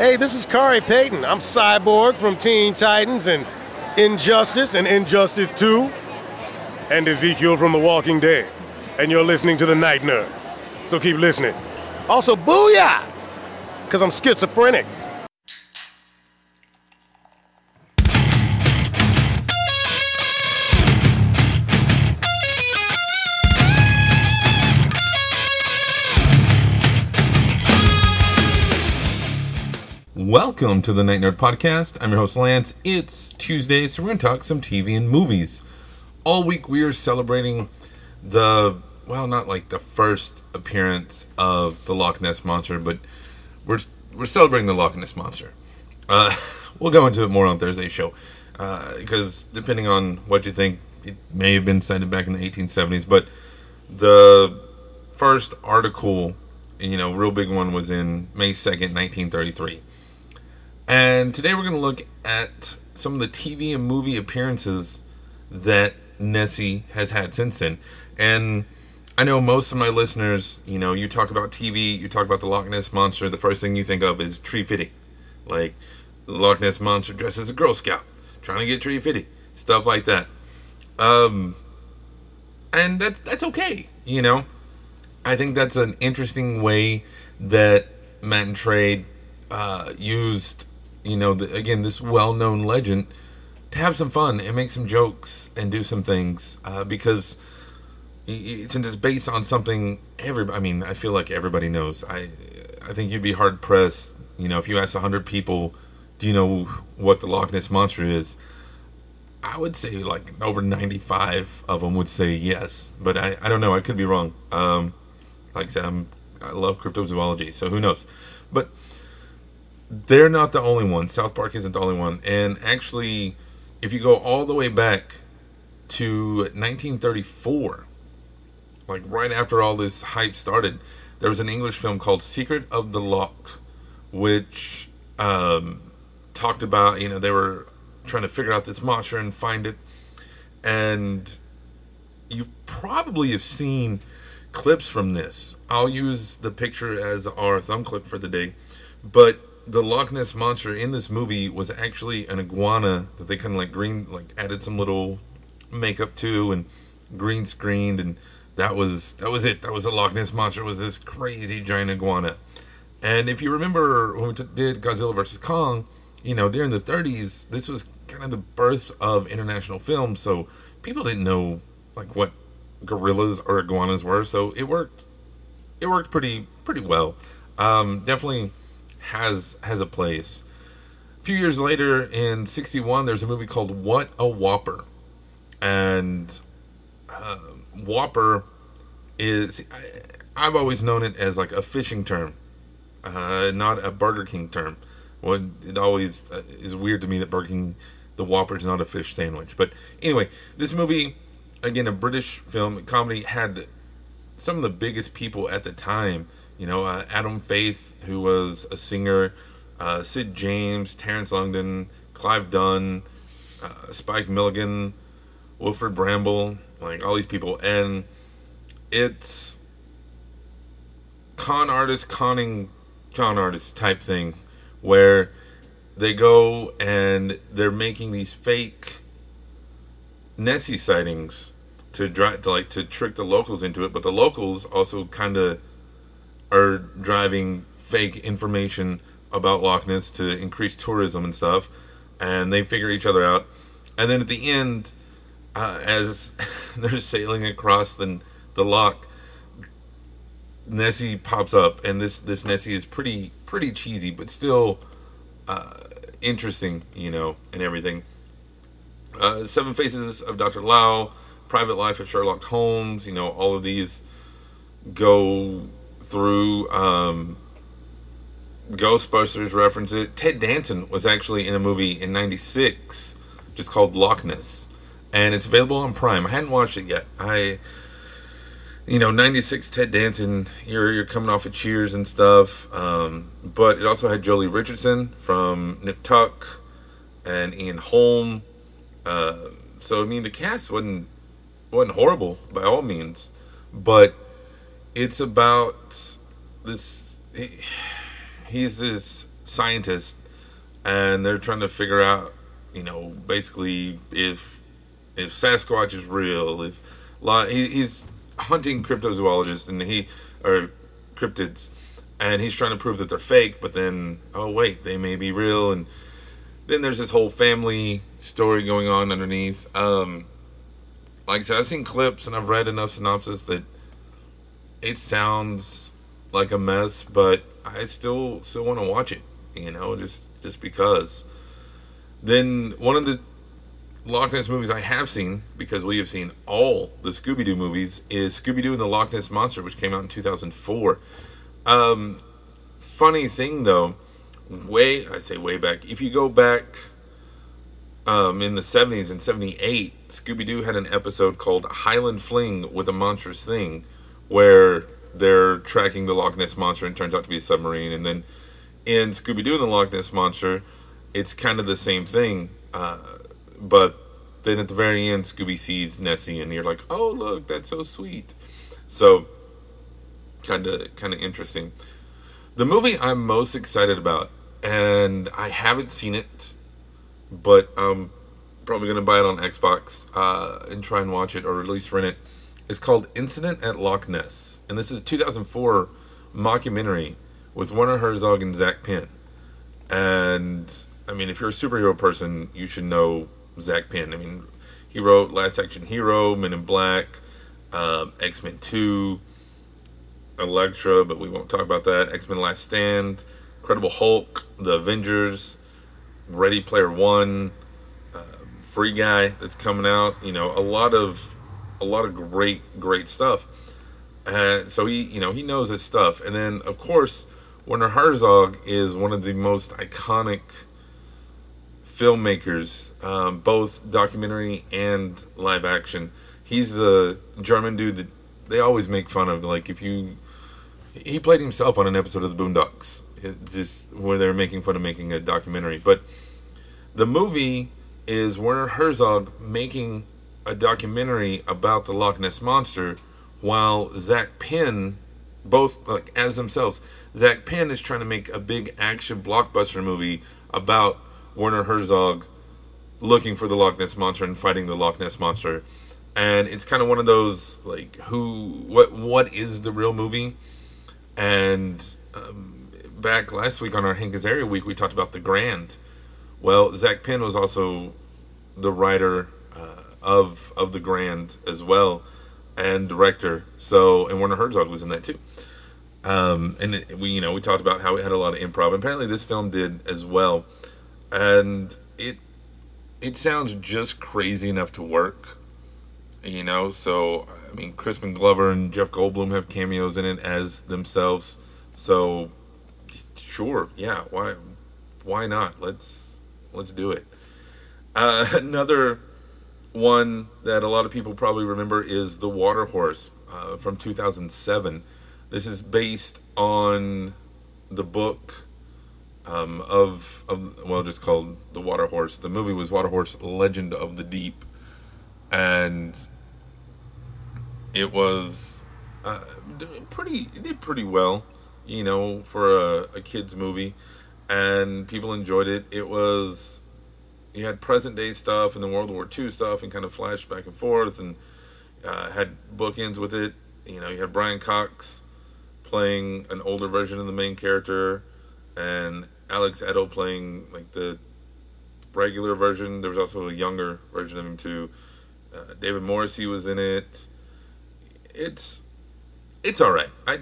Hey, this is Khary Payton. I'm Cyborg from Teen Titans and Injustice and Injustice 2 and Ezekiel from The Walking Dead. And you're listening to The Night Nerd. So keep listening. Also, booyah! Because I'm schizophrenic. Welcome to the Night Nerd Podcast. I'm your host, Lance. It's Tuesday, so we're going to talk some TV and movies. All week we are celebrating the, well, not like the first appearance of the Loch Ness Monster, but we're, we're celebrating the Loch Ness Monster. Uh, we'll go into it more on Thursday's show, because uh, depending on what you think, it may have been sighted back in the 1870s, but the first article, you know, real big one was in May 2nd, 1933 and today we're going to look at some of the TV and movie appearances that Nessie has had since then. And I know most of my listeners, you know, you talk about TV, you talk about the Loch Ness Monster, the first thing you think of is Tree Fitty. Like, the Loch Ness Monster dressed as a Girl Scout, trying to get Tree Fitty. Stuff like that. Um, and that, that's okay, you know. I think that's an interesting way that Matt and Trey uh, used you know, the, again, this well known legend, to have some fun and make some jokes and do some things uh, because since it's based on something every I mean I feel like everybody knows. I I think you'd be hard pressed you know if you ask 100 people do you know what the Loch Ness monster is? I would say like over 95 of them would say yes but I, I don't know I could be wrong. Um, like I said I'm I love cryptozoology so who knows? But they're not the only one. South Park isn't the only one. And actually, if you go all the way back to 1934, like right after all this hype started, there was an English film called Secret of the Loch, which um, talked about, you know, they were trying to figure out this monster and find it. And you probably have seen clips from this. I'll use the picture as our thumb clip for the day. But the Loch Ness monster in this movie was actually an iguana that they kind of like green, like added some little makeup to and green screened, and that was that was it. That was the Loch Ness monster. Was this crazy giant iguana? And if you remember when we t- did Godzilla vs Kong, you know during the 30s, this was kind of the birth of international film. So people didn't know like what gorillas or iguanas were. So it worked. It worked pretty pretty well. Um, definitely has has a place. A few years later, in '61, there's a movie called What a Whopper, and uh, Whopper is I, have always known it as like a fishing term, uh, not a Burger King term. What it always uh, is weird to me that Burger King, the Whopper is not a fish sandwich. But anyway, this movie, again, a British film comedy, had some of the biggest people at the time you know, uh, Adam Faith, who was a singer, uh, Sid James, Terence Longdon, Clive Dunn, uh, Spike Milligan, Wilfrid Brambell, like all these people, and it's con artist conning con artist type thing, where they go and they're making these fake Nessie sightings to to like to trick the locals into it, but the locals also kind of are driving fake information about Loch Ness to increase tourism and stuff, and they figure each other out. And then at the end, uh, as they're sailing across the the loch, Nessie pops up, and this this Nessie is pretty pretty cheesy, but still uh, interesting, you know, and everything. Uh, Seven Faces of Dr. Lao, Private Life of Sherlock Holmes, you know, all of these go through. Um, Ghostbusters reference it. Ted Danson was actually in a movie in '96, just called Loch Ness, and it's available on Prime. I hadn't watched it yet. I, you know, '96 Ted Danson. You're you're coming off of Cheers and stuff, um, but it also had Joely Richardson from Nip Tuck and Ian Holm. Uh, so I mean, the cast wasn't wasn't horrible by all means, but it's about this. He, he's this scientist, and they're trying to figure out, you know, basically if if Sasquatch is real, if he, he's hunting cryptozoologists and he or cryptids, and he's trying to prove that they're fake, but then oh wait, they may be real, and then there's this whole family story going on underneath. Um, like I said, I've seen clips and I've read enough synopsis that it sounds like a mess, but I still still want to watch it. You know, just just because. Then one of the Loch Ness movies I have seen, because we have seen all the Scooby Doo movies, is Scooby Doo and the Loch Ness Monster, which came out in 2004. Um, funny thing though, way I say way back. If you go back um, in the 70s and 78, Scooby Doo had an episode called Highland Fling with a Monstrous Thing, where they're tracking the Loch Ness Monster and turns out to be a submarine. And then in Scooby Doo and the Loch Ness Monster, it's kind of the same thing. Uh, but then at the very end, Scooby sees Nessie, and you're like, "Oh, look, that's so sweet." So, kind of, kind of interesting. The movie I'm most excited about, and I haven't seen it, but I'm probably gonna buy it on Xbox uh, and try and watch it, or at least rent it. It's called Incident at Loch Ness, and this is a 2004 mockumentary with Werner Herzog and Zak Penn. And I mean, if you're a superhero person, you should know Zak Penn. I mean, he wrote Last Action Hero, Men in Black, um, X Men 2, Elektra, but we won't talk about that. X Men Last Stand, Incredible Hulk, The Avengers, Ready Player One, uh, Free Guy that's coming out. You know, a lot of a lot of great great stuff. And so he, you know, he knows his stuff. And then, of course, Werner Herzog is one of the most iconic filmmakers, um, both documentary and live action. He's the German dude that they always make fun of. Like if you, he played himself on an episode of the Boondocks, just where they're making fun of making a documentary. But the movie is Werner Herzog making a documentary about the Loch Ness monster, while Zak Penn, both like as themselves, Zak Penn is trying to make a big action blockbuster movie about Werner Herzog looking for the Loch Ness monster and fighting the Loch Ness monster. And it's kind of one of those like who what what is the real movie? And um, back last week on our Hank Azaria week, we talked about the Grand. Well, Zak Penn was also the writer uh, of of the Grand as well, and director. So, and Werner Herzog was in that too. Um, and it, we, you know, we talked about how it had a lot of improv. Apparently, this film did as well and it it sounds just crazy enough to work. You know, so I mean, Crispin Glover and Jeff Goldblum have cameos in it as themselves. So sure, yeah, why why not? Let's let's do it. Uh, another one that a lot of people probably remember is The Water Horse uh, from 2007. This is based on the book um, of of well, just called the Water Horse. The movie was Water Horse: Legend of the Deep, and it was uh, pretty. It did pretty well, you know, for a, a kids movie, and people enjoyed it. It was you had present day stuff and then World War II stuff, and kind of flashed back and forth, and uh, had bookends with it. You know, you had Brian Cox playing an older version of the main character and Alex Etel playing like the regular version. There was also a younger version of him too. Uh, David Morrissey was in it. It's it's all right. I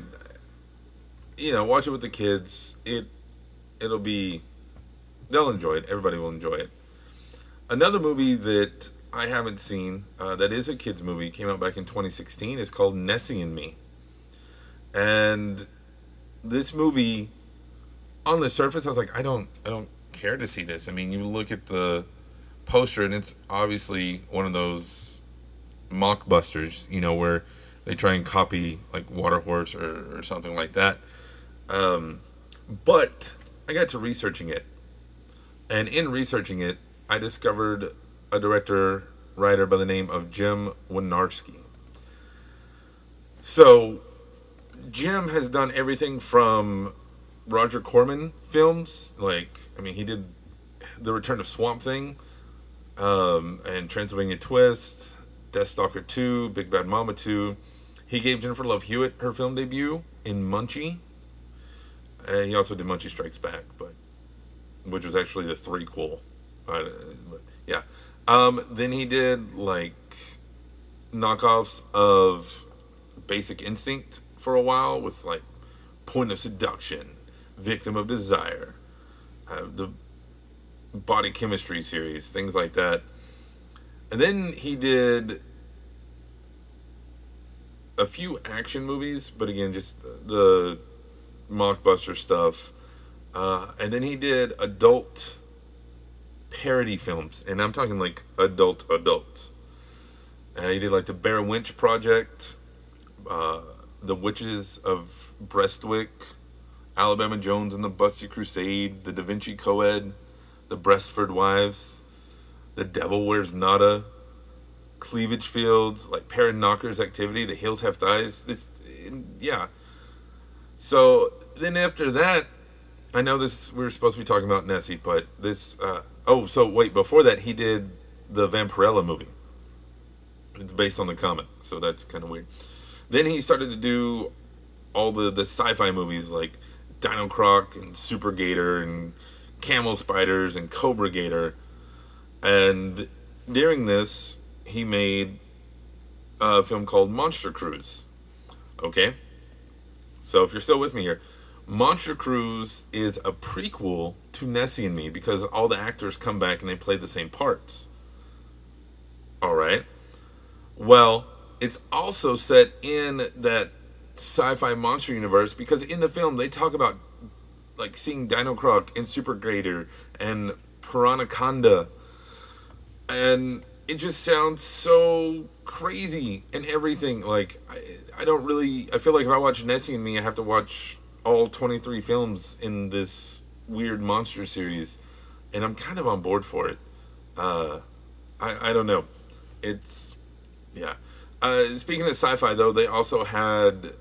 you know watch it with the kids. It it'll be they'll enjoy it. Everybody will enjoy it. Another movie that I haven't seen uh, that is a kids movie came out back in 2016 is called Nessie and Me, and this movie on the surface, I was like, I don't, I don't care to see this. I mean, you look at the poster, and it's obviously one of those mockbusters, you know, where they try and copy like Water Horse or, or something like that. Um, but I got to researching it, and in researching it, I discovered a director writer by the name of Jim Wynorski. So, Jim has done everything from Roger Corman films. Like, I mean, he did The Return of Swamp Thing, um, and Transylvania Twist, Deathstalker 2, Big Bad Mama 2. He gave Jennifer Love Hewitt her film debut in Munchie. And he also did Munchie Strikes Back, but which was actually the threequel. Uh, but yeah. Um, then he did like knockoffs of Basic Instinct for a while with like Point of Seduction, Victim of Desire, uh, the Body Chemistry series, things like that. And then he did a few action movies, but again, just the mockbuster stuff. Uh, and then he did adult parody films, and I'm talking like adult adults. And he did like the Bear Witch Project, uh, The Witches of Breastwick, Alabama Jones and the Busty Crusade, The Da Vinci Coed, The Breastford Wives, The Devil Wears Nada, Cleavage Fields, like Parent Knockers Activity, The Hills Have Thighs. This, yeah. So then after that, I know this we are supposed to be talking about Nessie, but this uh, oh so wait before that he did the Vampirella movie. It's based on the comic, so that's kind of weird. Then he started to do all the the sci-fi movies like Dino Croc and Super Gator and Camel Spiders and Cobra Gator, and during this he made a film called Monster Cruise. Okay, so if you're still with me here, Monster Cruise is a prequel to Nessie and Me because all the actors come back and they play the same parts. All right. Well, it's also set in that sci-fi monster universe because in the film they talk about like seeing Dino Croc and Super Gator and Piranaconda, and it just sounds so crazy and everything. Like I, I don't really. I feel like if I watch Nessie and Me, I have to watch all 23 films in this weird monster series, and I'm kind of on board for it. Uh, I I don't know. It's yeah. Uh, speaking of sci-fi, though, they also had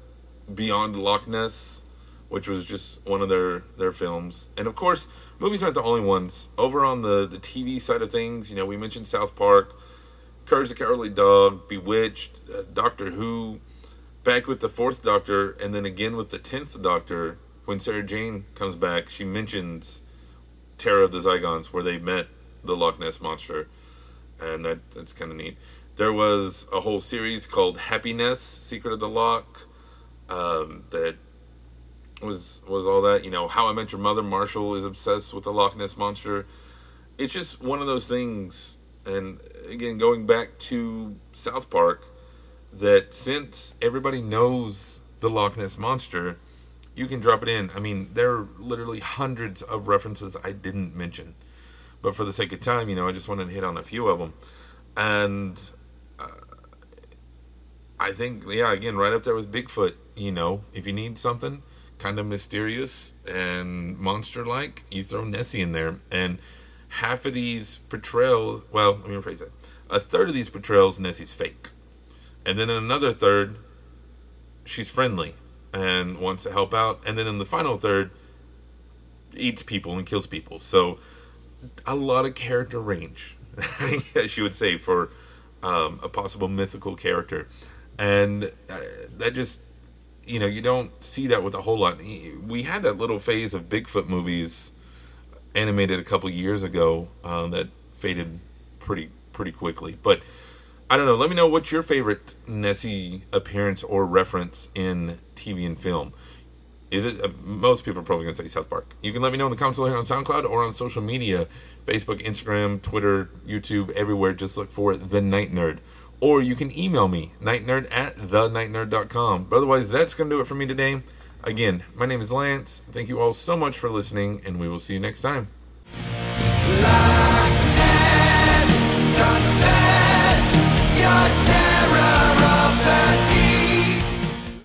Beyond Loch Ness, which was just one of their their films, and of course, movies aren't the only ones. Over on the the TV side of things, you know, we mentioned South Park, Courage the Cowardly Dog, Bewitched, uh, Doctor Who, back with the fourth Doctor, and then again with the tenth Doctor. When Sarah Jane comes back, she mentions Terror of the Zygons, where they met the Loch Ness monster, and that, that's kind of neat. There was a whole series called Happiness, Secret of the Loch, um, that was was all that. You know, How I Met Your Mother. Marshall is obsessed with the Loch Ness monster. It's just one of those things. And again, going back to South Park, that since everybody knows the Loch Ness monster, you can drop it in. I mean, there are literally hundreds of references I didn't mention, but for the sake of time, you know, I just wanted to hit on a few of them, and uh, I think, yeah, again, right up there with Bigfoot. You know, if you need something kind of mysterious and monster-like, you throw Nessie in there, and half of these portrayals, well, let me rephrase that. A third of these portrayals, Nessie's fake and then in another third, she's friendly and wants to help out. And then in the final third, eats people and kills people. So a lot of character range, as you would say, for um, a possible mythical character. And uh, that just, you know, you don't see that with a whole lot. We had that little phase of Bigfoot movies animated a couple years ago uh, that faded pretty pretty quickly. But I don't know. Let me know what's your favorite Nessie appearance or reference in TV and film. Is it uh, most people are probably gonna say South Park? You can let me know in the comments here on SoundCloud or on social media, Facebook, Instagram, Twitter, YouTube, everywhere. Just look for the Night Nerd, or you can email me nightnerd at thenightnerd.com. But otherwise, that's gonna do it for me today. Again, my name is Lance. Thank you all so much for listening, and we will see you next time. Your